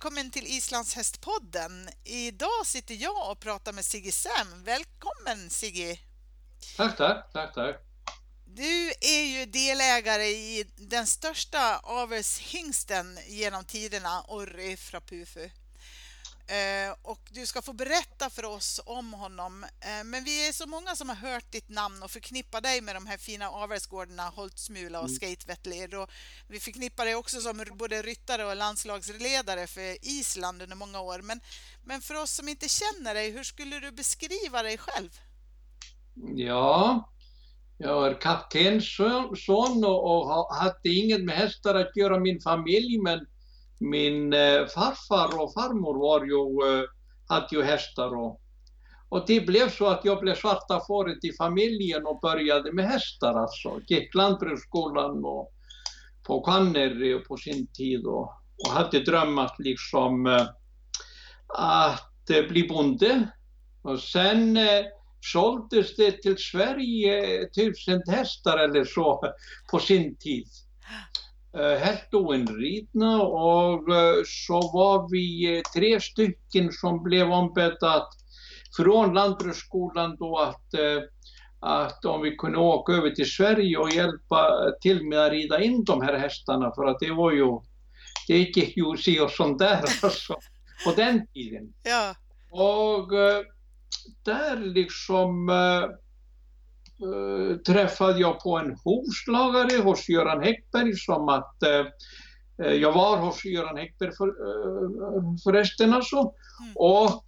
välkommen till Islands hästpodden. Idag sitter jag och pratar med Sigge Sam. Välkommen Sigge! Tack, tack, tack, tack. Du är ju delägare i den största avelshingsten genom tiderna, Orri Frapufu. Eh, och du ska få berätta för oss om honom. Eh, men vi är så många som har hört ditt namn och förknippar dig med de här fina avelsgårdarna Holtsmula och mm. Skatevettlir. Och vi förknippar dig också som både ryttare och landslagsledare för Island under många år. Men, men för oss som inte känner dig, hur skulle du beskriva dig själv? Ja, jag är kaptensson och, och hade inget med hästar att göra min familj men min eh, farfar och farmor var ju, eh, hade ju hästar och, och det blev så att jag blev svarta fåret i familjen och började med hästar alltså. Gick lantbruksskolan och på Kannerri på sin tid och, och hade drömmat liksom eh, att eh, bli bonde. Och sen eh, såldes det till Sverige tusen hästar eller så på sin tid. Eh, helt oinridna och eh, så var vi eh, tre stycken som blev ombedda från Lantbruksskolan då att, att om vi kunde åka över till Sverige och hjälpa till med att rida in de här hästarna för att det var ju, det gick ju si och sånt där alltså, på den tiden. Ja. Och där liksom Eh, träffade jag på en hovslagare hos Göran Häckberg som att eh, eh, jag var hos Göran Häckberg för, förresten alltså. Mm. Och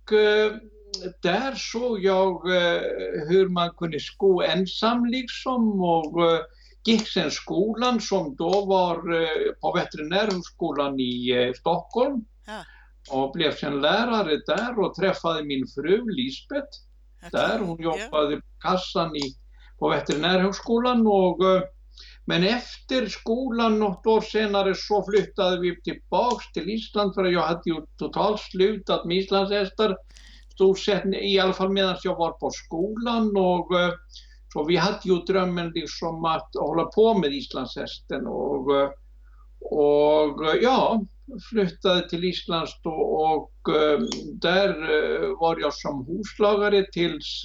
där såg jag hur man kunde sko ensam liksom och gick sen skolan som då var på veterinärhögskolan i Stockholm. Ja. Och blev sen lärare där och träffade min fru Lisbeth. Okay. Där hon jobbade på kassan i på veterinärhögskolan och eh, men efter skolan något år senare så flyttade vi tillbaks till Island för jag hade ju totalt slutat med islandshästar. Stort sett, i alla fall medan jag var på skolan och eh, så vi hade ju drömmen liksom att hålla på med islandshästen och, eh, och ja, flyttade till Island och, och där var jag som hovslagare tills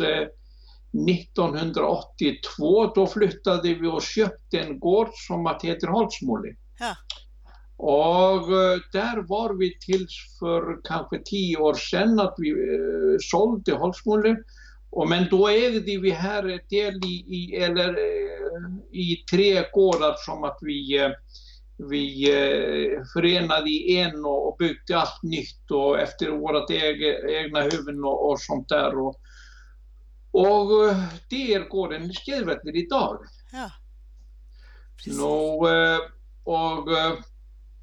1982 då flyttade vi och köpte en gård som heter Holtsmåli. Ja. Och eh, där var vi tills för kanske tio år sedan att vi eh, sålde Holtsmåli. Och men då ägde vi här ett del i, i, eller, eh, i tre gårdar som att vi, vi eh, förenade i en och, och byggde allt nytt och efter vårt egna huvuden och, och sånt där. Och, och eh, där går den skrivet idag. Ja. Nå, eh, och eh,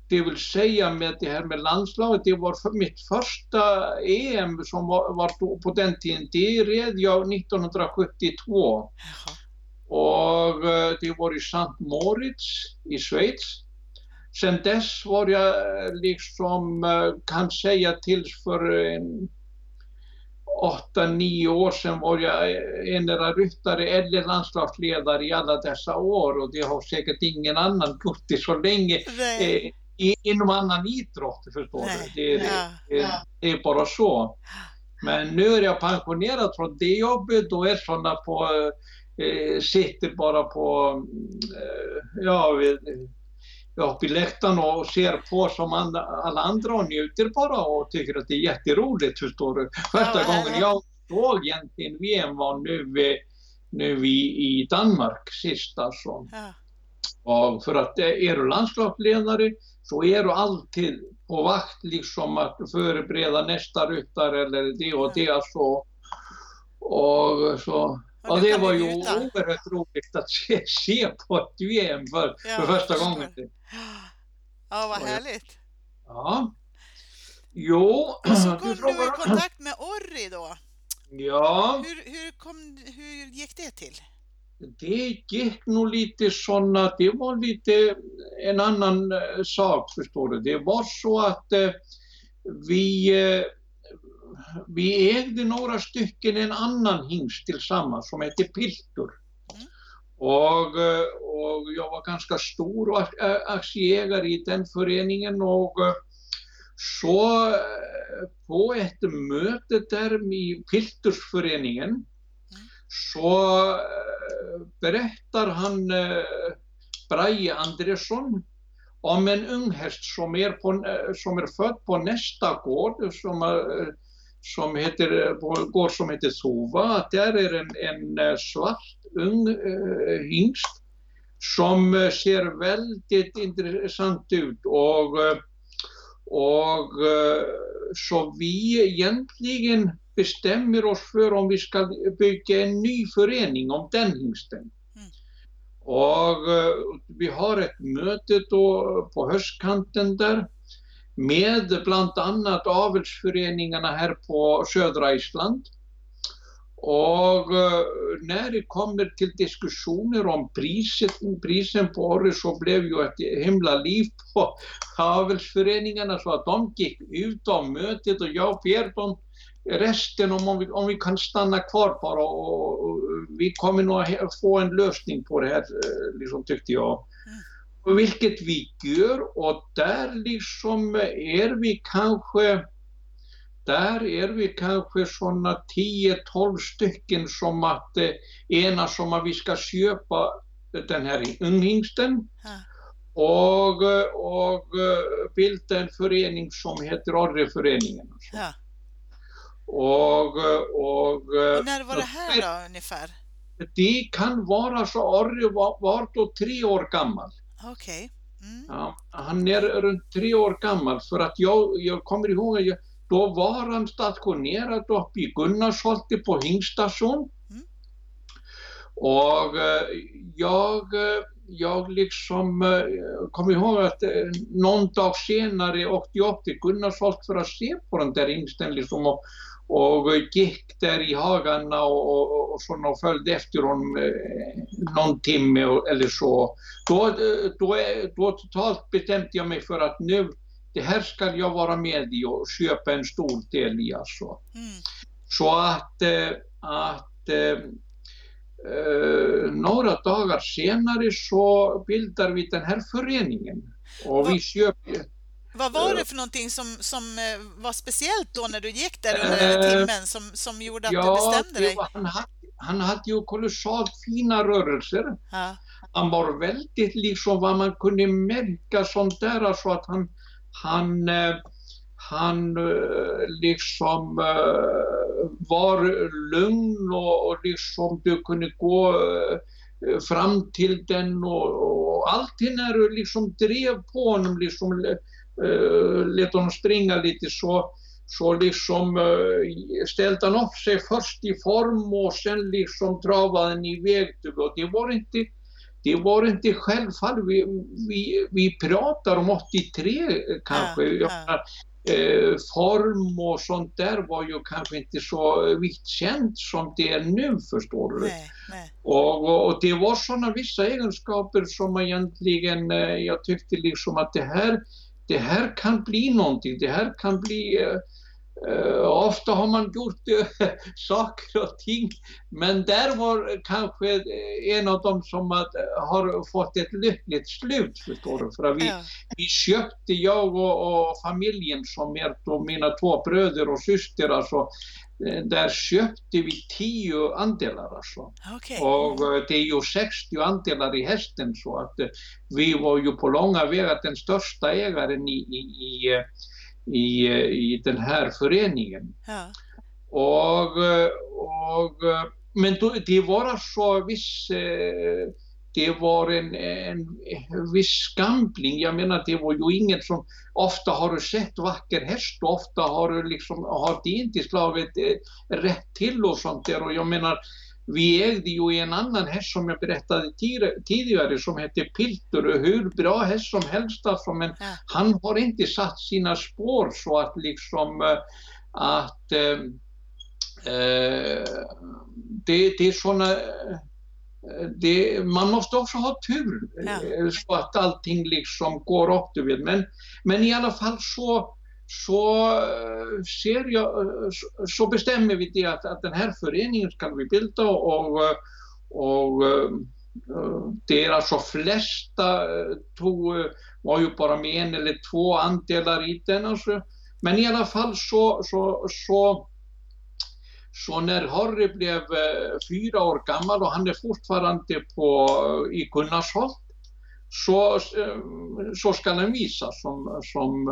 det vill säga med det här med landslaget, det var för mitt första EM som var, var på den tiden, det red jag 1972. Jaha. Och det var i St. Moritz i Schweiz. Sen dess var jag liksom, kan säga tills för en åtta, nio år sedan var jag endera ryttare eller landslagsledare i alla dessa år och det har säkert ingen annan gjort det så länge eh, inom annan idrott, förstår du. Det, ja. det, det, är bara så. Men nu är jag pensionerad från det jobbet och är sådana på, eh, sitter bara på, eh, ja, uppe i läktaren och ser på som alla andra och njuter bara och tycker att det är jätteroligt förstår du. Första ja, gången jag såg egentligen VM var nu, nu i, i Danmark sist alltså. Ja. Och för att är du landslagsledare så är du alltid på vakt liksom att förbereda nästa ryttare eller det och det alltså. Och så Ja, det var ju oerhört roligt att se, se på ett VM för, ja, för första gången. Ja, vad härligt. Ja. Jo. Och så kom du, du i kontakt med Orri då. Ja. Hur, hur, kom, hur gick det till? Det gick nog lite sådana, det var lite en annan eh, sak förstår du. Det var så att eh, vi eh, vi ägde några stycken en annan hingst tillsammans som hette Piltur. Mm. Och, eh, och jag var ganska stor aktieägare i den föreningen och, Så eh, på ett möte där i Piltursföreningen mm. så eh, berättar han Braje Andresson om en ung häst som är, på, som är född på nästa gård som, som heter, på en gård som heter Sova. Där är en, en svart ung eh, hingst som ser väldigt intressant ut och, och så vi egentligen bestämmer oss för om vi ska bygga en ny förening om den hingsten. Mm. Och vi har ett möte då på höstkanten där med bland annat avelsföreningarna här på södra Island och eh, när det kommer till diskussioner om priset, prisen på året så blev ju ett himla liv på havelsföreningarna så att de gick ut av mötet och jag ber dem resten om vi, om vi kan stanna kvar bara och, och vi kommer nog få en lösning på det här, eh, liksom tyckte jag. Vilket vi gör och där liksom är vi kanske där är vi kanske sådana 10-12 stycken som att eh, enas om att vi ska köpa den här unghingsten och, och bilda en förening som heter Orreföreningen. Ja. Och, och, och när var det här då ungefär? Det kan vara så Orre var, var då tre år gammal. Okej. Okay. Mm. Ja, han är runt tre år gammal för att jag, jag kommer ihåg att jag, då var han stationerad uppe i Gunnarsholte på Hingstation. Mm. Och eh, jag, eh, jag liksom eh, kommer ihåg att någon dag senare åkte jag upp till Gunnarsholt för att se på den där hingsten liksom och, och gick där i hagarna och, och, och, såna, och följde efter honom eh, någon timme eller så. Då, då, då totalt bestämde jag mig för att nu det här ska jag vara med i och köpa en stor del i alltså. Mm. Så att, att äh, några dagar senare så bildar vi den här föreningen. Och vi köper, vad var det för någonting som, som var speciellt då när du gick där under timmen som, som gjorde att ja, du bestämde dig? Var, han, hade, han hade ju kolossalt fina rörelser. Ja. Han var väldigt liksom vad man kunde märka sånt där, alltså att han, han, eh, han eh, liksom eh, var lugn och, och liksom du kunde gå fram till den och, och allting när du liksom drev på honom, liksom uh, lät honom springa lite så, så liksom uh, ställde han upp sig först i form och sen liksom travade han iväg. Och det var inte det var inte självfallet. Vi, vi, vi pratar om 83 kanske. Ja, ja. Eh, form och sånt där var ju kanske inte så vitt känt som det är nu förstår du. Nej, nej. Och, och, det var sådana vissa egenskaper som egentligen eh, jag tyckte liksom att det här, det här kan bli någonting. Det här kan bli Uh, ofta har man gjort uh, saker och ting men där var kanske en av dem som uh, har fått ett lyckligt slut förstår du. För vi, ja. vi köpte, jag och, och, familjen som är då mina två bröder och syster alltså, där köpte vi tio andelar alltså. Okay. Och det är ju 60 andelar i hästen så att vi var ju på långa vägar den största ägaren i, i, i i, i den här föreningen. Ja. Och, och, men då, det var alltså viss, det var en, en viss gambling. Jag menar det var ju inget som, ofta har du sett vacker häst och ofta har du liksom, har det inte slagit rätt till och sånt där och jag menar vi ägde ju en annan häst som jag berättade tidigare som hette Piltur och hur bra häst som helst alltså, men ja. han har inte satt sina spår så att liksom eh, att äh, det, det är såna det, man måste också ha tur ja. så att allting liksom går upp du vet. Men, men i alla fall så så, eh, ser jag, eh, så bestämmer vi det att, att den här föreningen ska vi bilda och, och, det är alltså flesta tog, var ju bara med en eller två andelar i den. Alltså. Men i alla fall så, så, så, så när Harry blev fyra år gammal och han är fortfarande på, i Gunnarsholt så, så ska han visas som, som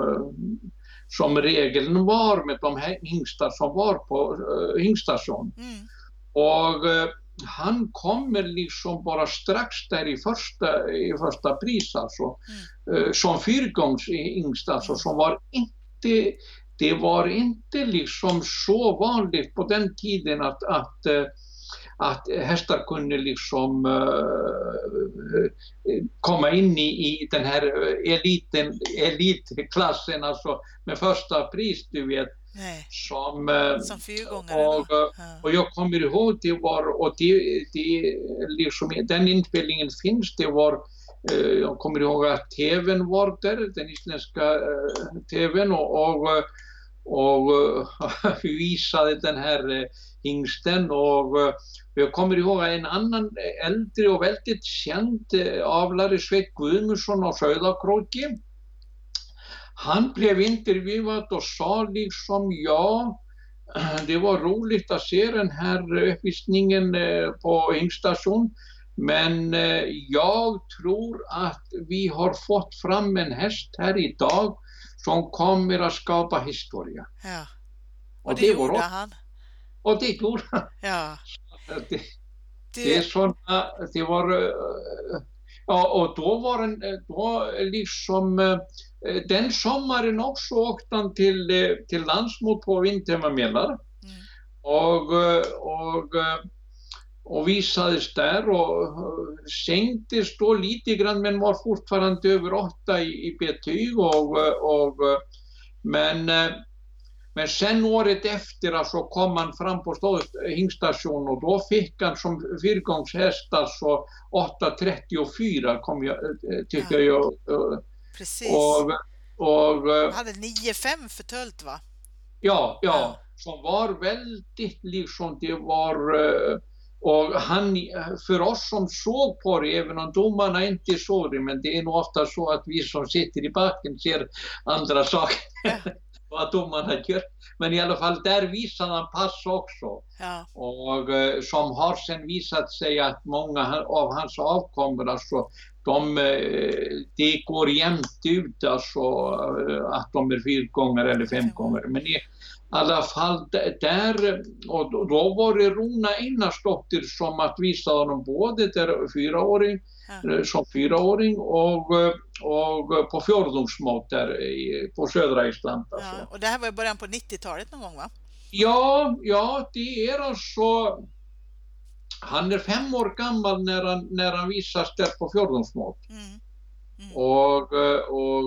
som regeln var med de här hingstar som var på hingstation. Mm. Och han kommer liksom bara strax där i första, i första pris alltså, mm. som fyrgångshingst alltså, mm. som var inte, det var inte liksom så vanligt på den tiden att, att att hästar kunde liksom uh, komma in i, i den här eliten, elitklassen, alltså med första pris, du vet. Nej. Som, uh, som fyrgångare? Och, och jag kommer ihåg, det var, och det, det liksom, den inspelningen finns, det var jag kommer ihåg att TVn var där, den isländska TVn och, och, og eh, vísaði den her hingsten og eh, við komum í hóga einn annan eldri og veldið sjand aflari Sveit Guðmusson á Söðakróki hann blev intervjuat og sa liksom ja det var roligt att se den här uppvisningen eh, på hingststation men jag tror att vi har fått fram en häst här idag som kommer att skapa historia. Ja. Och, och det, det gjorde han? Och det gjorde han. Ja. Det, det, är sådana, det var, ja och då var eh, då liksom, den sommaren också åkte han till, till landsmot på Vintermamelar. Mm. Och, och, och visades där och sänktes då lite grann men var fortfarande över åtta i, i betyg och, och men men sen året efter alltså kom han fram på hingstation och då fick han som fyrgångshäst alltså 8.34 kom jag, eh, tycker ja. jag. Eh, Precis. Och, och, han hade 9.5 för tölt va? Ja, ja, ja, som var väldigt liksom, det var eh, och han, för oss som såg på det, även om domarna inte såg det, men det är nog ofta så att vi som sitter i backen ser andra saker. Ja. vad domarna gör. Men i alla fall där visar han pass också. Ja. Och eh, som har sen visat sig att många av hans avkommor, alltså, de, eh, det går jämnt ut alltså, eh, att de är fyrgångare eller femgångare. Men i alla fall där, och då var det Rona Einarsdottir som att visa honom både där fyraåring ja. som fyraåring och, och på fjordomsmått där i, på södra Island. Alltså. Ja, och det här var i början på 90-talet någon gång va? Ja, ja det är alltså han är fem år gammal när han, när han visas där på fjordomsmått. Mm. Mm. Och, och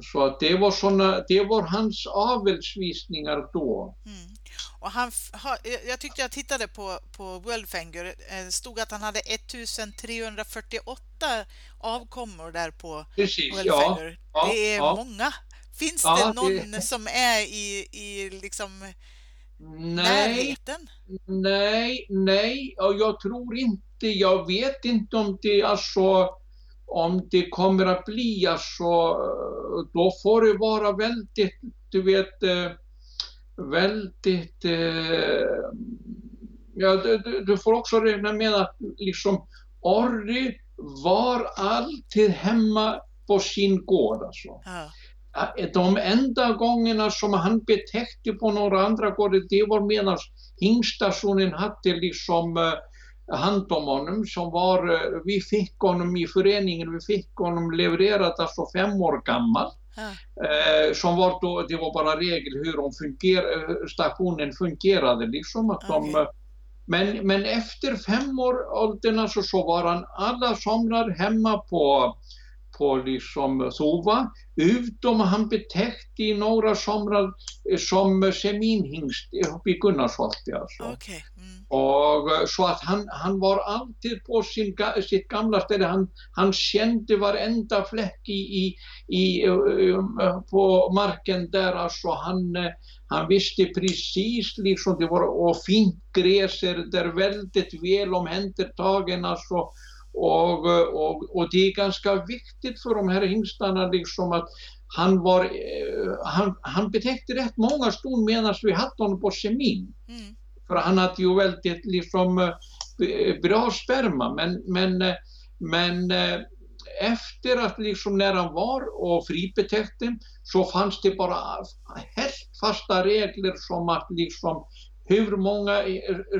så att det var såna, det var hans avelsvisningar då. Mm. Och han, jag tyckte jag tittade på, på Worldfanger, det eh, stod att han hade 1348 avkommor där på Precis, Worldfanger. Ja, det är ja. många. Finns ja, det någon det... som är i, i liksom nej, närheten? Nej, nej, och jag tror inte, jag vet inte om det alltså om det kommer att bli alltså, då får det vara väldigt, du vet, eh, väldigt... Eh, ja, du, du, får också räkna med att liksom Orri var alltid hemma på sin gård. Alltså. Ja. De enda gångerna som han betäckte på några andra gårdar, det var medan hingstationen hade liksom eh, hand om honom som var, eh, vi fick honom i föreningen, vi fick honom levererat alltså fem år gammal. Eh, som var då, det var bara regel hur de funger, eh, stationen fungerade. Liksom att okay. de, men, men efter femårsåldern alltså, så var han alla somrar hemma på på liksom sova, utom han betäckt i några somrar eh, som seminhingst uppe i Gunnarsholt. Alltså. Okay. Mm. Och, eh, så att han, han var alltid på sin, sitt gamla ställe, han, han kände varenda fläck i, i, i, eh, på marken där. Alltså han, han visste precis liksom, det var och fint gräs är där väldigt väl omhändertagen alltså. Och, och, och det är ganska viktigt för de här hingstarna liksom att han var, eh, han, han betäckte rätt många ston medan vi hade honom på semin. Mm. För han hade ju väldigt liksom eh, bra sperma men, men, eh, men efter att liksom när han var och fribetäckte så fanns det bara helt fasta regler som att liksom hur många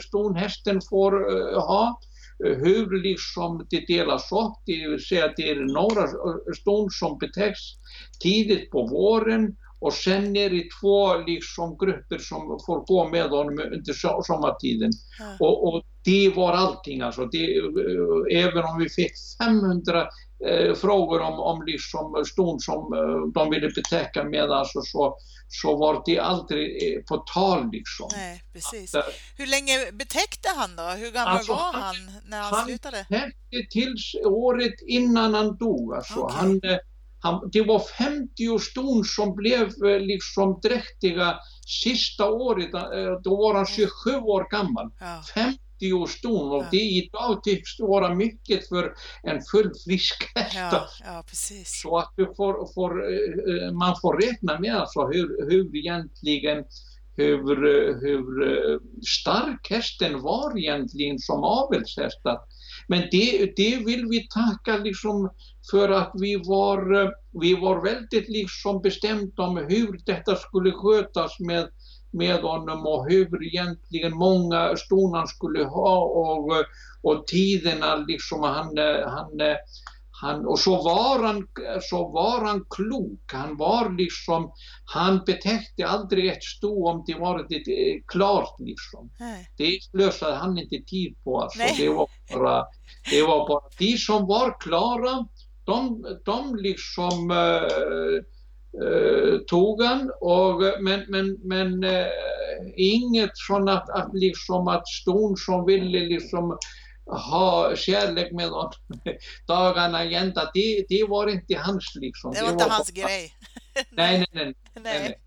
ston hästen får ha hur liksom det delas upp, det vill säga att det är några ston som betäcks tidigt på våren och sen är det två liksom grupper som får gå med honom under sommartiden. Mm. Och, och, det var allting alltså. Det, även om vi fick 500 eh, frågor om, om liksom ston som eh, de ville betäcka med alltså, så, så var det aldrig eh, på tal liksom. Nej, precis. Att, Hur länge betäckte han då? Hur gammal alltså, var han när han, han slutade? Han tills året innan han dog. Alltså. Okay. Han, eh, han, det var 50 ston som blev eh, liksom dräktiga sista året. Då var han 27 år gammal. Ja. 50 ston och ja. det idag tycks vara mycket för en fullfrisk häst. Ja. Så att du får, får, eh, man får räkna med alltså hur, hur egentligen hur, hur eh, stark hästen var egentligen som avelshäst. Men det, det vill vi tacka liksom för att vi var, eh, vi var väldigt liksom bestämt om hur detta skulle skötas med med honom och hur egentligen många ston han skulle ha och, och tiderna liksom han, han, han, och så var han, så var han klok, han var liksom, han betäckte aldrig ett sto om det var det, klart liksom. Nej. Det slösade han inte tid på alltså. Det var, bara, det var bara de som var klara, de, de liksom uh, eh, tog han. Och, men men, men eh, inget sånt att, att, liksom att ston som ville liksom ha kärlek med honom dagarna ända, det, det var inte hans liksom. Det var inte hans bara... grej. nej, nej, nej. nej. nej.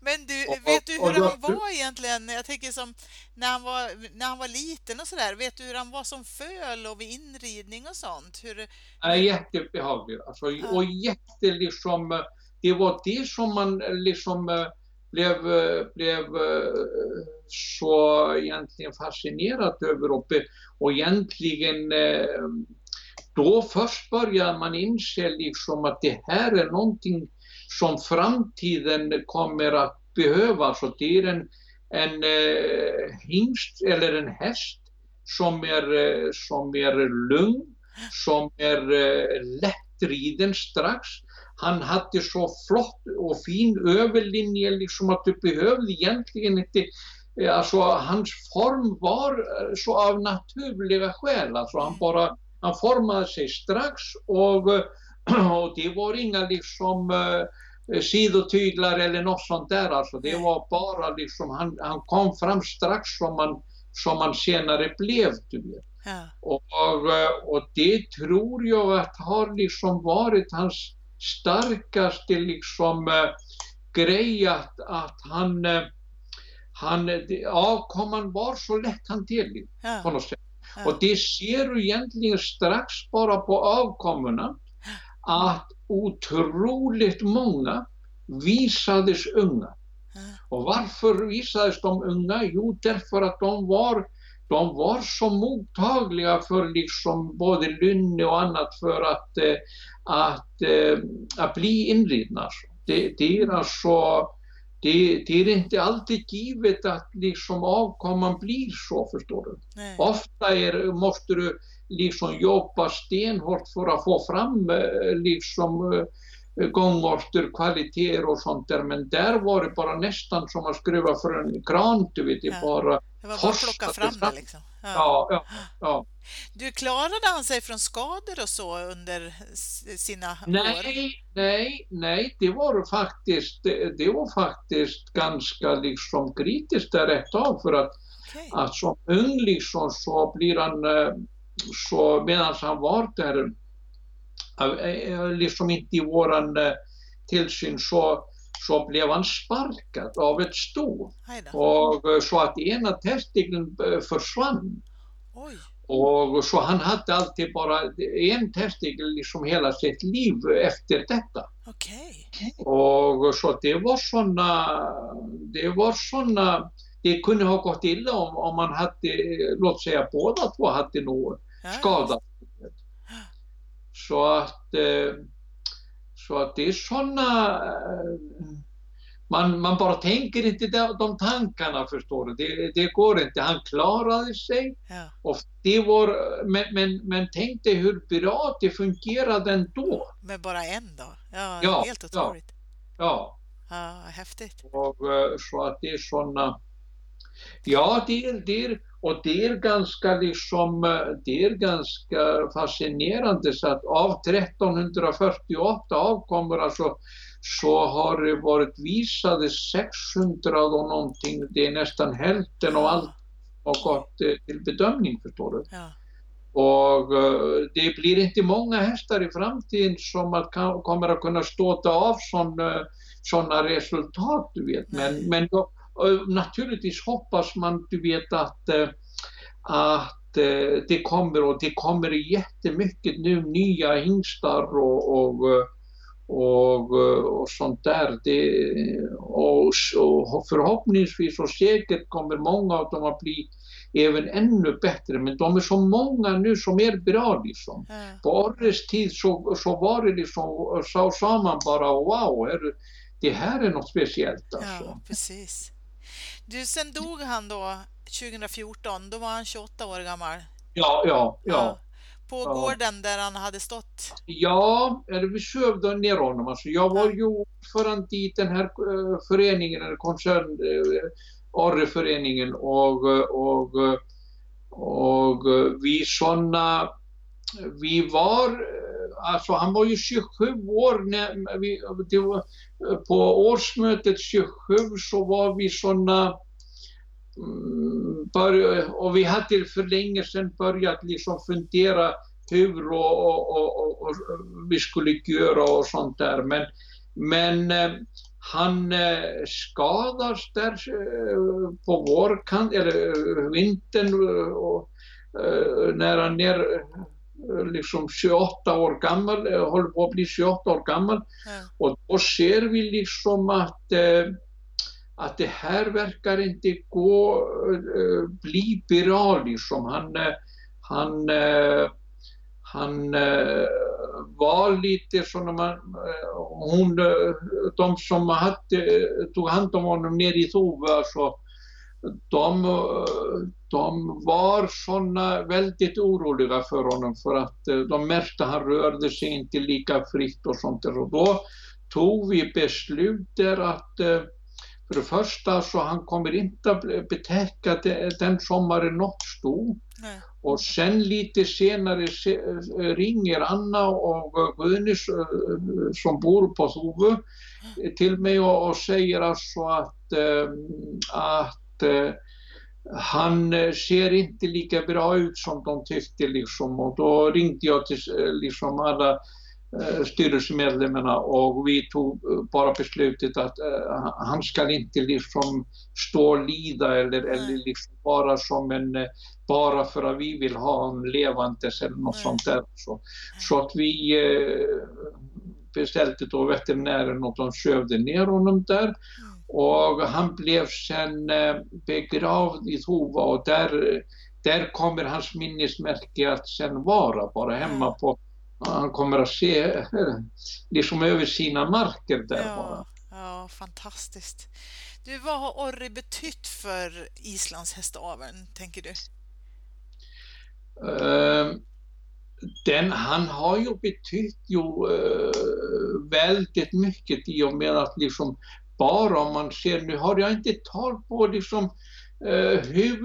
Men du, och, vet du hur han var egentligen? Jag tänker som när han var, när han var liten och sådär. Vet du hur han var som föl och vid inridning och sånt? Hur... Ja, jättebehaglig. Alltså, ja. Och jätte liksom det var det som man eh, liksom eh, blev, eh, blev så egentligen fascinerad över och, och egentligen då först börjar man inse liksom att det här är någonting som framtiden kommer att behöva. Så det är en, en hingst eller en häst som är, som är lugn, som är lättriden strax, han hade så flott och fin överlinje liksom att du behövde egentligen inte eh, Alltså hans form var eh, så av naturliga skäl. Alltså han bara han formade sig strax och, eh, och det var inga liksom sidotyglar eller något sånt där. Alltså det var bara liksom, han, han kom fram strax som man, som man senare blev. Du vet. Ja. Och, och det tror jag att har liksom varit hans starkaste liksom äh, grej att, att han, äh, han avkomman var så lätthanterlig ja. på något sätt. Ja. Och det ser du egentligen strax bara på avkommorna att otroligt många visades unga. Och varför visades de unga? Jo, därför att de var de var så mottagliga för liksom både lynne och annat för att, eh, att, eh, att bli inridna. Det, det, är alltså, det, det, är inte alltid givet att liksom avkomman blir så, förstår du. Nej. Ofta är, måste du liksom jobba stenhårt för att få fram eh, liksom gångorter, kvaliteter och sånt där. Men där var det bara nästan som att skruva för en kran, du vet. Det, bara det var bara att plocka fram det liksom. Ja. Ja, ja, ja. Du, klarade han sig från skador och så under sina nej, år? Nej, nej, det var faktiskt, det, var faktiskt ganska liksom kritiskt där ett tag för att, okay. att som ung liksom så blir han, eh, så medan han var där, liksom inte i våran tillsyn så så blev han sparkad av ett sto. Och eh, så att ena testikeln eh, försvann. Oj. Och så han hade alltid bara en testikel liksom hela sitt liv efter detta. Okej. Och så det var såna, det var såna, det kunde ha gått illa om, om man hade, låt säga båda två hade något Ja, skadat. Så att, eh, så att det är såna, eh, man, man bara tänker inte de, tankarna förstår du. Det, det går inte. Han klarade sig. Ja. Och det var, men, men, men tänk dig hur bra det fungerade ändå. Med bara en då? Ja, Ja, helt ja. otroligt. Ja, Ja, häftigt. och, eh, så att det är såna, ja det är, det är, och det är ganska liksom, eh, det är ganska fascinerande så att av 1348 avkommor alltså så har det varit visade 600 och någonting, det är nästan hälften av allt har gått eh, till bedömning förstår du. Ja. Och eh, det blir inte många hästar i framtiden som att kan, kommer att kunna ståta av sådana resultat, du vet. Men, Nej. men då, eh, naturligtvis hoppas man, du vet, att, eh, att eh, det kommer och det kommer jättemycket nu nya hingstar och, och, och, och sånt där. Det, och, och förhoppningsvis och säkert kommer många av dem att bli även ännu bättre. Men de är så många nu som är bra liksom. Ja. På Orres tid så, så var det liksom, så sa man bara wow, det här är något speciellt alltså. ja, precis. Du, sen dog han då 2014. Då var han 28 år gammal. Ja, ja, ja. På Ja. gården där han hade stått. Ja, eller vi sövde ner honom. Alltså, jag var ju ordförande i den här eh, föreningen, eller koncern, uh, Orreföreningen och, eh, och, eh, och eh, vi såna, vi var, eh, alltså han var ju 27 år när vi, var, på årsmötet 27 så var vi såna mm, och vi hade för länge sedan börjat liksom fundera hur och, och, och, och, vi skulle göra och sånt där. Men, men eh, han eh, skadas där eh, på vårkant, eller vintern när han är liksom 28 år gammal, eh, håller på att bli 28 år gammal. Ja. Och då ser vi liksom att, eh, att det här verkar inte gå, eh, bli bra liksom. Han, eh, han, eh, han eh, var lite så när man, eh, hon, eh, de som hade, tog hand om honom ner i Tove, alltså, de, de var såna väldigt oroliga för honom för att eh, de märkte att han rörde sig inte lika fritt och sånt där. Och då tog vi beslut där att eh, för det första så han kommer inte att betäcka de- den sommaren något sto. Nej. Och sen lite senare se, ringer Anna och Guðni eh, som bor på eh, till mig och, säger alltså att, att han eh, ser inte lika bra ut som de tyckte liksom och då ringde jag till eh, liksom alla eh, styrelsemedlemmarna och vi tog eh, bara beslutet att eh, han ska inte liksom stå och lida eller, eller liksom vara som en eh, bara för att vi vill ha honom levandes eller något Nej. sånt där. Så, så att vi eh, beställde då veterinären och de sövde ner honom där. Och han blev sen eh, begravd i Hova och där, där kommer hans minnesmärke att sen vara, bara hemma Mm. på, han kommer att se liksom över sina marker där bara. Ja, ja, fantastiskt. Du, vad har Orri betytt för Islands hästaveln, tänker du? Eh, den, han har ju betytt ju eh, väldigt mycket i och med att liksom bara om man ser, nu har jag inte tal på liksom eh, hur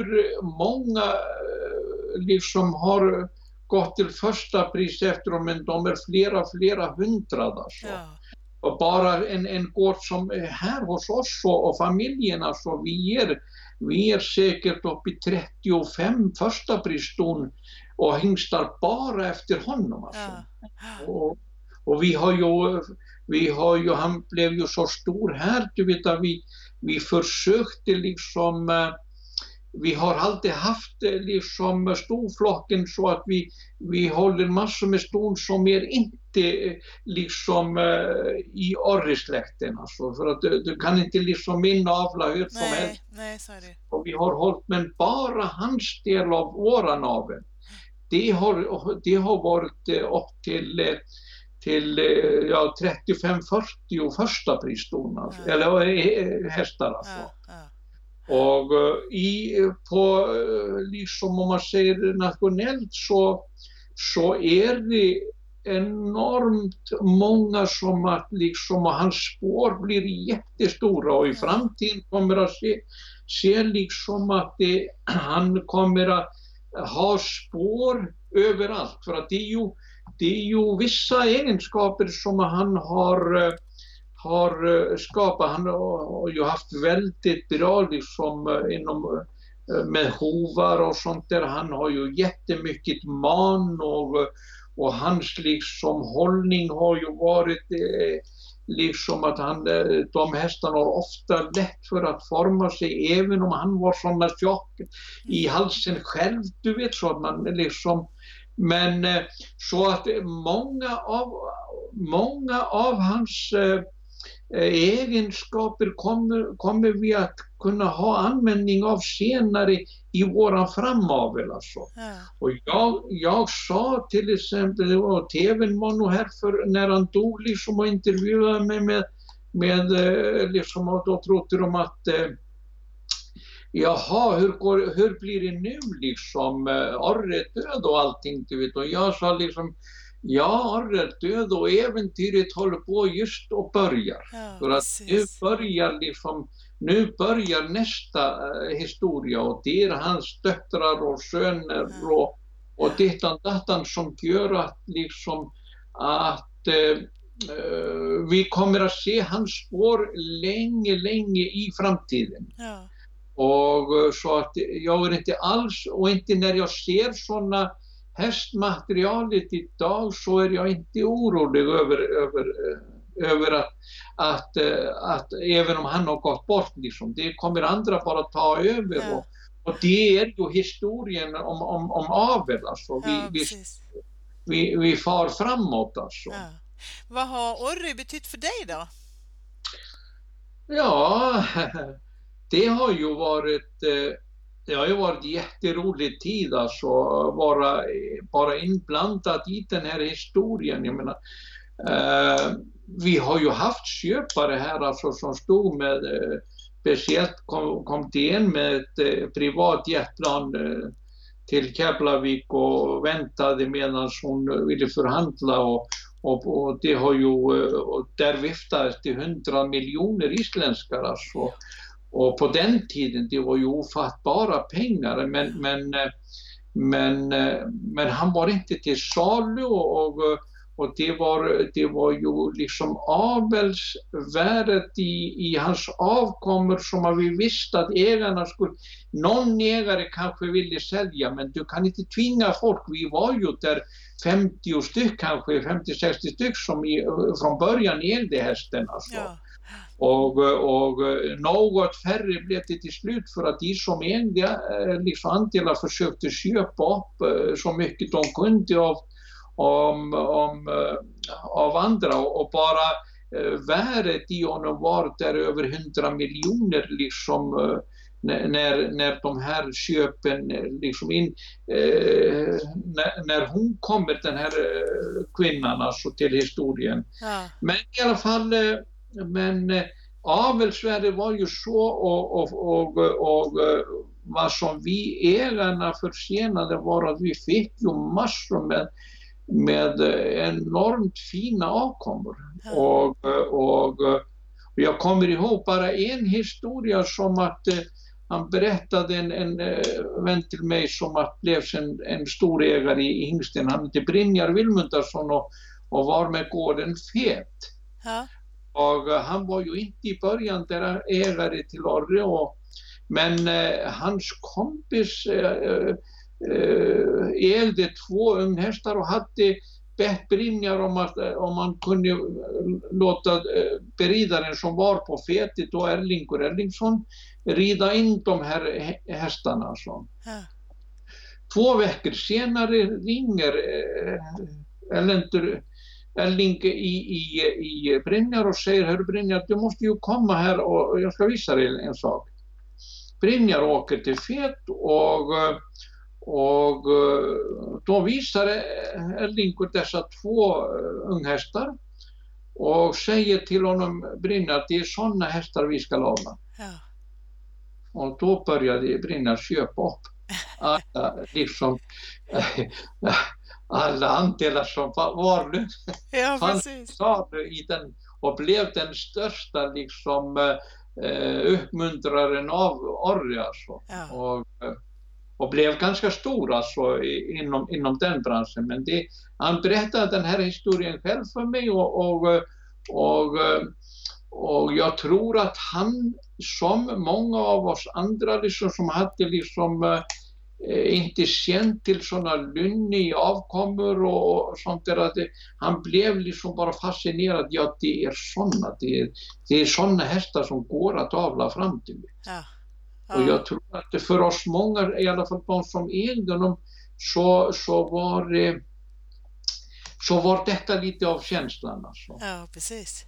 många eh, liksom har gått till första pris efter dem, men de är flera, flera hundrade alltså. Ja, Och bara en, en gård som är här hos oss och, och familjen, alltså vi ger, vi ger säkert upp i 35 första prisston och hingstar bara efter honom. Alltså. ja, Och, och vi har ju vi har ju, han blev ju så stor här, du vet att vi, vi försökte liksom eh, vi har alltid haft eh, liksom storflocken så att vi, vi håller massor med ston som är inte eh, liksom i orresläkten. Alltså, för att du, du, kan inte liksom inavla hur som helst. Nej, så är det. Och vi har hållit, men bara hans del av våra navel, det har, det har varit upp till till ja, 35-40 första prisston, alltså, ja. eller hästar alltså. Ja, och i, på, liksom om man säger nationellt så, så är det enormt många som att liksom, och hans spår blir jättestora och i framtiden kommer att se, se liksom att det, han kommer att ha spår överallt för att det är ju, det är ju vissa egenskaper som han har har eh, skapat, han har ju haft väldigt bra liksom eh, inom eh, med hovar och sånt där. Han har ju jättemycket man och, och hans liksom hållning har ju varit liksom att han, de hästarna har ofta lätt för att forma sig även om han var sådana tjock i mm. halsen själv, du vet så att man liksom men så att många av, många av hans Eh, egenskaper kommer, kommer vi att kunna ha användning av senare i våran framavel. Alltså. Ja. Och jag, jag sa till exempel, och TVn var nog här för när han dog liksom och intervjuade mig med, med eh, liksom, och då trodde de att eh, Jaha, hur, går, hur blir det nu liksom? Orre är död och allting, du vet. Och jag sa liksom, Ja, död och äventyret håller på just att börja. Ja, För att nu börjar liksom, nu börjar nästa uh, historia och det är hans döttrar och söner ja. och, och dittan dattan som gör att liksom att uh, uh, vi kommer att se hans spår länge, länge i framtiden. Ja. Och så att jag är inte alls, och inte när jag ser sådana hästmaterialet idag så är jag inte orolig över, över, över att, att, att, även om han har gått bort, liksom, det kommer andra bara ta över. Ja. Och, och det är ju historien om, om, om avel. Alltså. Vi, ja, vi, vi, vi far framåt. Alltså. Ja. Vad har Orry betytt för dig då? Ja, det har ju varit eh, det har ju varit jätterolig tid alltså, vara eh, bara inblandad i den här historien. Jag menar, eh, vi har ju haft köpare här alltså, som stod med, eh, speciellt kom, kom till en med ett eh, privat jetplan eh, till Keflavik och väntade medan hon ville förhandla och, och, och det har ju, eh, och där viftades det 100 miljoner isländskar alltså. Och på den tiden, det var ju ofattbara pengar, men, men, men, men han var inte till salu och, och det, var, det var ju liksom avelsvärdet i, i hans avkommor som vi visste att ägarna skulle... Någon ägare kanske ville sälja men du kan inte tvinga folk. Vi var ju där 50 styck kanske, 50-60 styck som i, från början ägde hästen. Alltså. Ja. Och, och något färre blev det till slut för att de som ägde eh, liksom andelar försökte köpa upp eh, så mycket de kunde av, om, om, eh, av andra och bara värdet i honom var där över 100 miljoner liksom när, när de här köpen liksom in, eh, när, när, hon kommer den här kvinnan alltså till historien. Ja. Men i alla fall men eh, avelsvärdet var ju så och, och, och, och eh, vad som vi ägarna förtjänade var att vi fick ju massor med, med eh, enormt fina avkommor. Mm. Och, och, och jag kommer ihåg bara en historia som att eh, han berättade en, en vän till mig som att blev en, en stor ägare i hingsten. Han hette Brynjar Vilmundarsson och, och var med gården Fet. Ja. Och eh, han var ju inte i början där ägare till Orre och, men eh, hans kompis eh, eh, ägde två unghästar och hade bett Brynjar om att om man kunde låta beridaren som var på fetet, då Erlingur Erlingsson, rida in de här hästarna. Så. Ja. Två veckor senare ringer Erlendur Erling i, i, i Brynjar och säger, hör Brynjar, du måste ju komma här och jag ska visa dig en sak. Brynjar åker till Fet och, och då visar Erlingur dessa två unghästar och säger till honom, Brynjar, att det är sådana hästar vi ska låna. Ja. Och då började Brynjar köpa upp alla, liksom, alla andelar som var nu. Ja. Han i den och blev den största liksom eh, uppmuntraren av Orri alltså. Ja. Och, och blev ganska stor alltså inom, inom den branschen. Men det, han berättade den här historien själv för mig och, och, och, och jag tror att han som många av oss andra liksom, som hade liksom Eh, inte känt till sådana lynniga avkommor och sånt där. Att han blev liksom bara fascinerad. Ja, det är sådana, det är, det är sådana hästar som går att avla fram till. Ja. Ja. Och jag tror att för oss många, i alla fall de som ägde dem, så, så var det så var detta lite av känslan. Alltså. Ja, precis.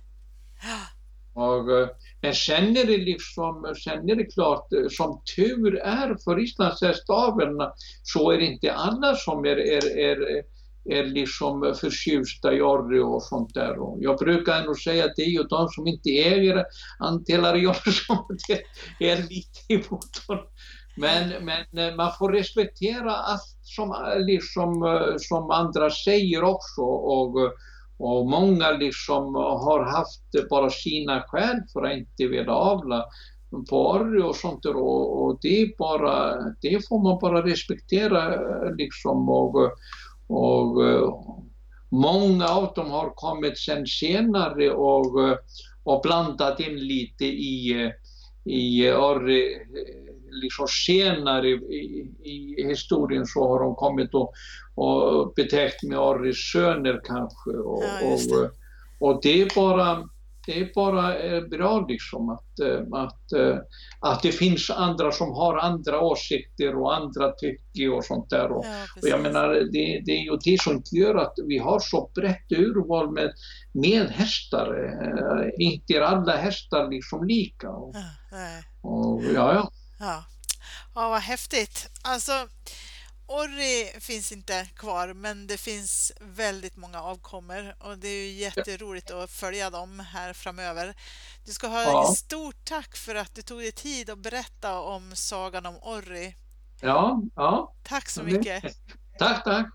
Ja. Och, eh, men sen är det liksom, sen är det klart, eh, som tur är för islandshästaveln så är det inte alla som är, är, är, är liksom förtjusta i orre och sånt där. Och jag brukar nog säga att det är ju de som inte äger andelar i orre som det är lite emot honom. Men, men eh, man får respektera allt som, liksom, som andra säger också. Och, och många liksom har haft bara sina skäl för att inte vilja avla på orre och sånt där. Och, och, det, bara, det får man bara respektera liksom. Och, och många av dem har kommit sen senare och, och blandat in lite i, i orre liksom senare i, i, historien så har de kommit och, och betäckt med Arris söner kanske. Och, ja, och, och, det är bara det är bara eh, bra liksom att, eh, att, eh, att det finns andra som har andra åsikter och andra tycker och sånt där. Och, ja, och jag menar, det, det, är ju det som gör att vi har så brett urval med, med hästar. Inte är alla hästar liksom lika. Och, ja, och, ja, ja. Ja. ja, vad häftigt. Alltså, Orri finns inte kvar, men det finns väldigt många avkommor och det är ju jätteroligt att följa dem här framöver. Du ska ha ja. stort tack för att du tog dig tid att berätta om sagan om Orri. Ja, ja. Tack så mycket. Tack, tack.